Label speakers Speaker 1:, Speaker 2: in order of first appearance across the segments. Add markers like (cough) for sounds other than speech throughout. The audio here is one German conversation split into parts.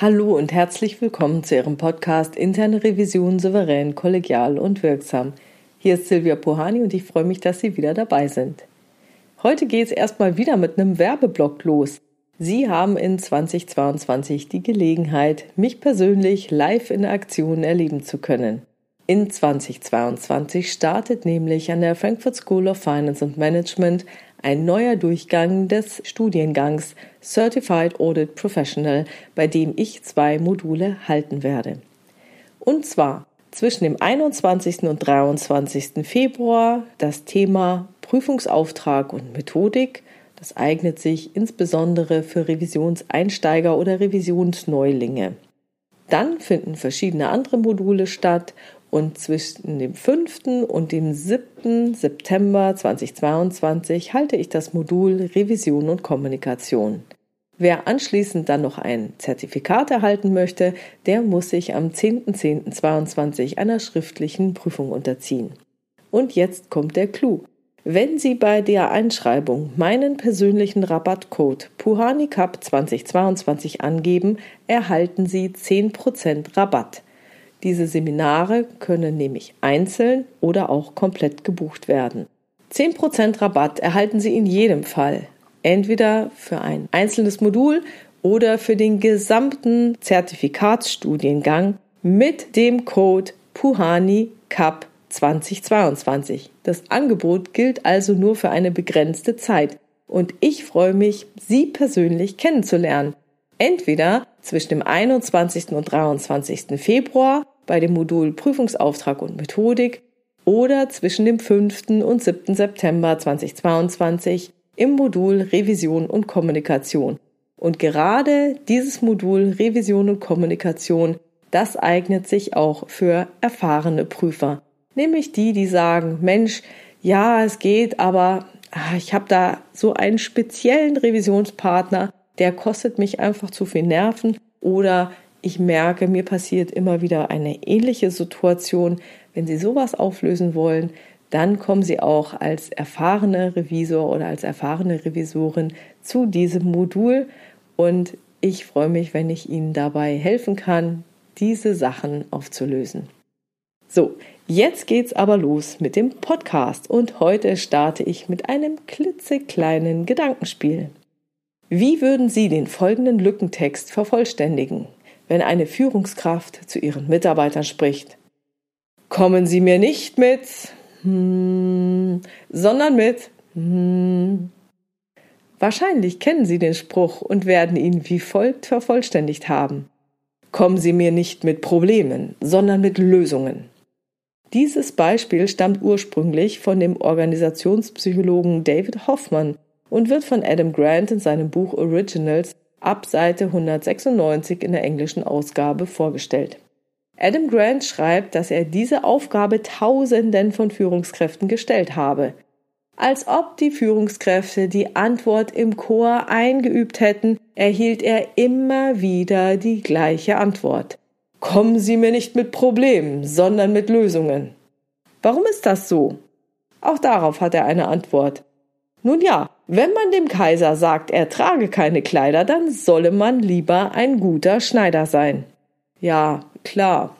Speaker 1: Hallo und herzlich willkommen zu Ihrem Podcast Interne Revision souverän, kollegial und wirksam. Hier ist Silvia Pohani und ich freue mich, dass Sie wieder dabei sind. Heute geht es erstmal wieder mit einem Werbeblock los. Sie haben in 2022 die Gelegenheit, mich persönlich live in Aktion erleben zu können. In 2022 startet nämlich an der Frankfurt School of Finance and Management ein neuer Durchgang des Studiengangs Certified Audit Professional, bei dem ich zwei Module halten werde. Und zwar zwischen dem 21. und 23. Februar das Thema Prüfungsauftrag und Methodik. Das eignet sich insbesondere für Revisionseinsteiger oder Revisionsneulinge. Dann finden verschiedene andere Module statt und zwischen dem 5. und dem 7. September 2022 halte ich das Modul Revision und Kommunikation. Wer anschließend dann noch ein Zertifikat erhalten möchte, der muss sich am 10.10.22 einer schriftlichen Prüfung unterziehen. Und jetzt kommt der Clou. Wenn Sie bei der Einschreibung meinen persönlichen Rabattcode PuhaniCup 2022 angeben, erhalten Sie 10% Rabatt. Diese Seminare können nämlich einzeln oder auch komplett gebucht werden. 10% Rabatt erhalten Sie in jedem Fall, entweder für ein einzelnes Modul oder für den gesamten Zertifikatsstudiengang mit dem Code Puhani Cup 2022. Das Angebot gilt also nur für eine begrenzte Zeit und ich freue mich, Sie persönlich kennenzulernen. Entweder zwischen dem 21. und 23. Februar bei dem Modul Prüfungsauftrag und Methodik oder zwischen dem 5. und 7. September 2022 im Modul Revision und Kommunikation. Und gerade dieses Modul Revision und Kommunikation, das eignet sich auch für erfahrene Prüfer, nämlich die, die sagen, Mensch, ja, es geht, aber ah, ich habe da so einen speziellen Revisionspartner, der kostet mich einfach zu viel Nerven oder ich merke, mir passiert immer wieder eine ähnliche Situation. Wenn Sie sowas auflösen wollen, dann kommen Sie auch als erfahrene Revisor oder als erfahrene Revisorin zu diesem Modul und ich freue mich, wenn ich Ihnen dabei helfen kann, diese Sachen aufzulösen. So, jetzt geht's aber los mit dem Podcast und heute starte ich mit einem klitzekleinen Gedankenspiel. Wie würden Sie den folgenden Lückentext vervollständigen, wenn eine Führungskraft zu ihren Mitarbeitern spricht? Kommen Sie mir nicht mit, hm, sondern mit, hm. Wahrscheinlich kennen Sie den Spruch und werden ihn wie folgt vervollständigt haben. Kommen Sie mir nicht mit Problemen, sondern mit Lösungen. Dieses Beispiel stammt ursprünglich von dem Organisationspsychologen David Hoffman und wird von Adam Grant in seinem Buch Originals ab Seite 196 in der englischen Ausgabe vorgestellt. Adam Grant schreibt, dass er diese Aufgabe Tausenden von Führungskräften gestellt habe, als ob die Führungskräfte die Antwort im Chor eingeübt hätten, erhielt er immer wieder die gleiche Antwort. Kommen Sie mir nicht mit Problemen, sondern mit Lösungen. Warum ist das so? Auch darauf hat er eine Antwort. Nun ja, wenn man dem Kaiser sagt, er trage keine Kleider, dann solle man lieber ein guter Schneider sein. Ja, klar.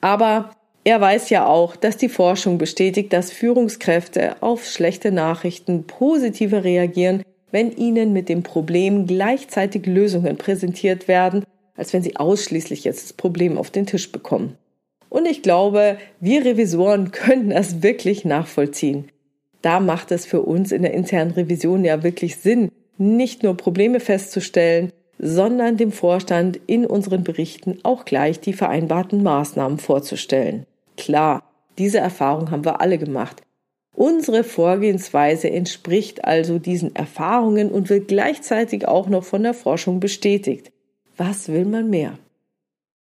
Speaker 1: Aber er weiß ja auch, dass die Forschung bestätigt, dass Führungskräfte auf schlechte Nachrichten positiver reagieren, wenn ihnen mit dem Problem gleichzeitig Lösungen präsentiert werden, als wenn sie ausschließlich jetzt das Problem auf den Tisch bekommen. Und ich glaube, wir Revisoren (laughs) können das wirklich nachvollziehen da macht es für uns in der internen Revision ja wirklich Sinn, nicht nur Probleme festzustellen, sondern dem Vorstand in unseren Berichten auch gleich die vereinbarten Maßnahmen vorzustellen. Klar, diese Erfahrung haben wir alle gemacht. Unsere Vorgehensweise entspricht also diesen Erfahrungen und wird gleichzeitig auch noch von der Forschung bestätigt. Was will man mehr?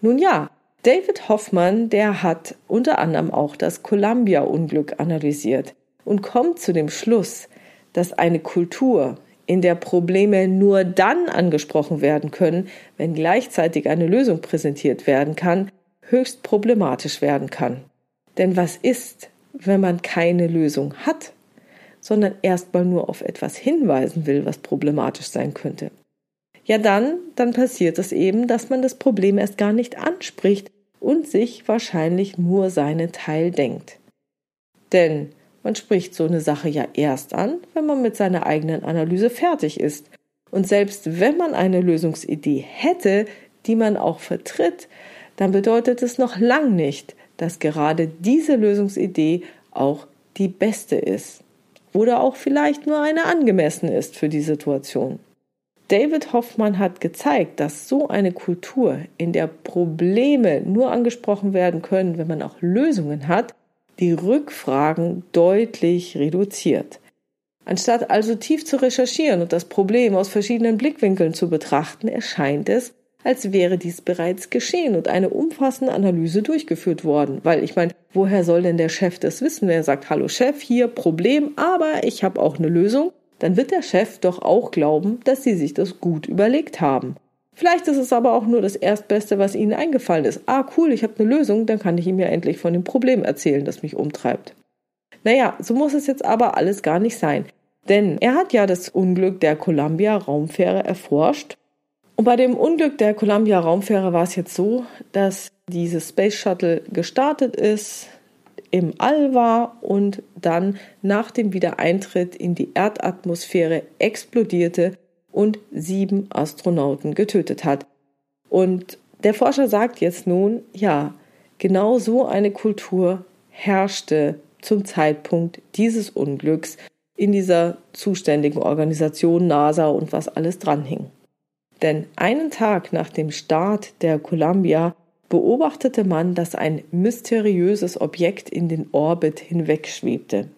Speaker 1: Nun ja, David Hoffmann, der hat unter anderem auch das Columbia-Unglück analysiert und kommt zu dem Schluss, dass eine Kultur, in der Probleme nur dann angesprochen werden können, wenn gleichzeitig eine Lösung präsentiert werden kann, höchst problematisch werden kann. Denn was ist, wenn man keine Lösung hat, sondern erstmal nur auf etwas hinweisen will, was problematisch sein könnte? ja dann, dann passiert es eben, dass man das Problem erst gar nicht anspricht und sich wahrscheinlich nur seinen Teil denkt. Denn man spricht so eine Sache ja erst an, wenn man mit seiner eigenen Analyse fertig ist. Und selbst wenn man eine Lösungsidee hätte, die man auch vertritt, dann bedeutet es noch lang nicht, dass gerade diese Lösungsidee auch die beste ist oder auch vielleicht nur eine angemessene ist für die Situation. David Hoffmann hat gezeigt, dass so eine Kultur, in der Probleme nur angesprochen werden können, wenn man auch Lösungen hat, die Rückfragen deutlich reduziert. Anstatt also tief zu recherchieren und das Problem aus verschiedenen Blickwinkeln zu betrachten, erscheint es, als wäre dies bereits geschehen und eine umfassende Analyse durchgeführt worden. Weil ich meine, woher soll denn der Chef das wissen, wenn er sagt, hallo Chef, hier Problem, aber ich habe auch eine Lösung? Dann wird der Chef doch auch glauben, dass sie sich das gut überlegt haben. Vielleicht ist es aber auch nur das Erstbeste, was ihnen eingefallen ist. Ah, cool, ich habe eine Lösung, dann kann ich ihm ja endlich von dem Problem erzählen, das mich umtreibt. Naja, so muss es jetzt aber alles gar nicht sein. Denn er hat ja das Unglück der Columbia Raumfähre erforscht und bei dem Unglück der Columbia Raumfähre war es jetzt so, dass dieses Space Shuttle gestartet ist, im All war und dann nach dem Wiedereintritt in die Erdatmosphäre explodierte und sieben Astronauten getötet hat. Und der Forscher sagt jetzt nun, ja, genau so eine Kultur herrschte zum Zeitpunkt dieses Unglücks in dieser zuständigen Organisation NASA und was alles dranhing. Denn einen Tag nach dem Start der Columbia beobachtete man, dass ein mysteriöses Objekt in den Orbit hinwegschwebte.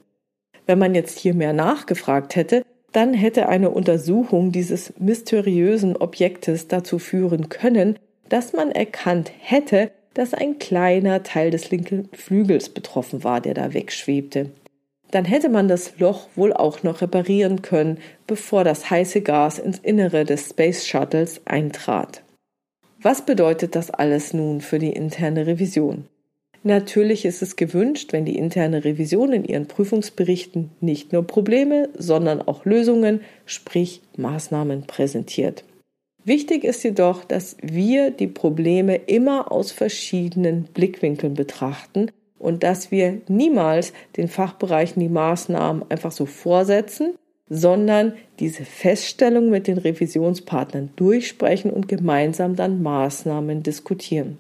Speaker 1: Wenn man jetzt hier mehr nachgefragt hätte, dann hätte eine Untersuchung dieses mysteriösen Objektes dazu führen können, dass man erkannt hätte, dass ein kleiner Teil des linken Flügels betroffen war, der da wegschwebte dann hätte man das Loch wohl auch noch reparieren können, bevor das heiße Gas ins Innere des Space Shuttles eintrat. Was bedeutet das alles nun für die interne Revision? Natürlich ist es gewünscht, wenn die interne Revision in ihren Prüfungsberichten nicht nur Probleme, sondern auch Lösungen, sprich Maßnahmen präsentiert. Wichtig ist jedoch, dass wir die Probleme immer aus verschiedenen Blickwinkeln betrachten und dass wir niemals den Fachbereichen die Maßnahmen einfach so vorsetzen, sondern diese Feststellung mit den Revisionspartnern durchsprechen und gemeinsam dann Maßnahmen diskutieren.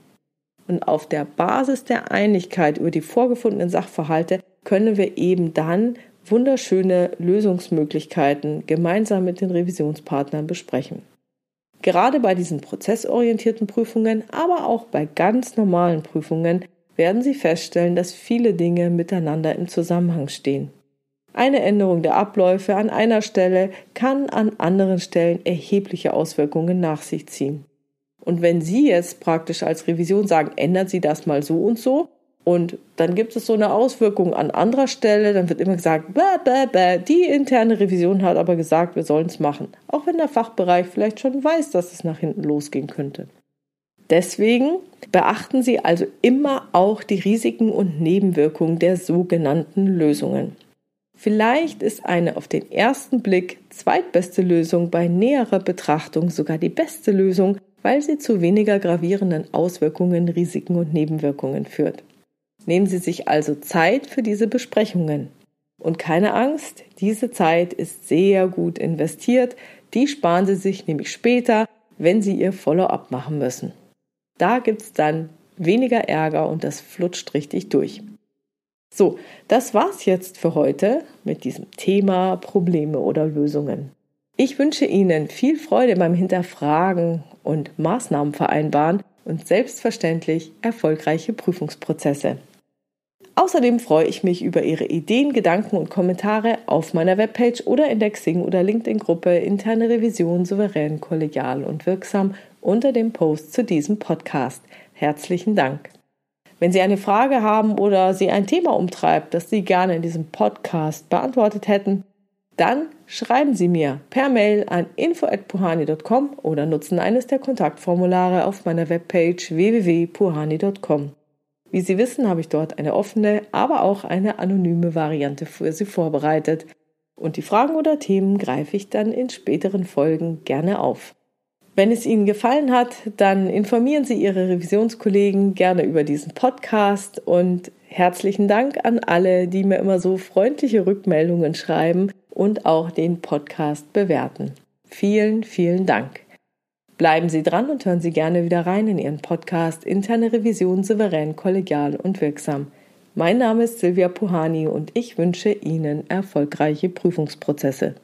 Speaker 1: Und auf der Basis der Einigkeit über die vorgefundenen Sachverhalte können wir eben dann wunderschöne Lösungsmöglichkeiten gemeinsam mit den Revisionspartnern besprechen. Gerade bei diesen prozessorientierten Prüfungen, aber auch bei ganz normalen Prüfungen werden Sie feststellen, dass viele Dinge miteinander im Zusammenhang stehen. Eine Änderung der Abläufe an einer Stelle kann an anderen Stellen erhebliche Auswirkungen nach sich ziehen. Und wenn Sie jetzt praktisch als Revision sagen, ändern Sie das mal so und so, und dann gibt es so eine Auswirkung an anderer Stelle, dann wird immer gesagt, bäh, bäh, bäh, die interne Revision hat aber gesagt, wir sollen es machen. Auch wenn der Fachbereich vielleicht schon weiß, dass es nach hinten losgehen könnte. Deswegen beachten Sie also immer auch die Risiken und Nebenwirkungen der sogenannten Lösungen. Vielleicht ist eine auf den ersten Blick zweitbeste Lösung bei näherer Betrachtung sogar die beste Lösung, weil sie zu weniger gravierenden Auswirkungen, Risiken und Nebenwirkungen führt. Nehmen Sie sich also Zeit für diese Besprechungen. Und keine Angst, diese Zeit ist sehr gut investiert, die sparen Sie sich nämlich später, wenn Sie Ihr Follow-up machen müssen. Da gibt's dann weniger Ärger und das flutscht richtig durch. So, das war's jetzt für heute mit diesem Thema Probleme oder Lösungen. Ich wünsche Ihnen viel Freude beim Hinterfragen und Maßnahmen vereinbaren und selbstverständlich erfolgreiche Prüfungsprozesse. Außerdem freue ich mich über Ihre Ideen, Gedanken und Kommentare auf meiner Webpage oder in der Xing- oder LinkedIn-Gruppe Interne Revision souverän, kollegial und wirksam unter dem Post zu diesem Podcast. Herzlichen Dank. Wenn Sie eine Frage haben oder Sie ein Thema umtreibt, das Sie gerne in diesem Podcast beantwortet hätten, dann schreiben Sie mir per Mail an info@puhani.com oder nutzen eines der Kontaktformulare auf meiner Webpage www.puhani.com. Wie Sie wissen, habe ich dort eine offene, aber auch eine anonyme Variante für Sie vorbereitet. Und die Fragen oder Themen greife ich dann in späteren Folgen gerne auf. Wenn es Ihnen gefallen hat, dann informieren Sie Ihre Revisionskollegen gerne über diesen Podcast und herzlichen Dank an alle, die mir immer so freundliche Rückmeldungen schreiben und auch den Podcast bewerten. Vielen, vielen Dank. Bleiben Sie dran und hören Sie gerne wieder rein in Ihren Podcast Interne Revision souverän, kollegial und wirksam. Mein Name ist Silvia Puhani und ich wünsche Ihnen erfolgreiche Prüfungsprozesse.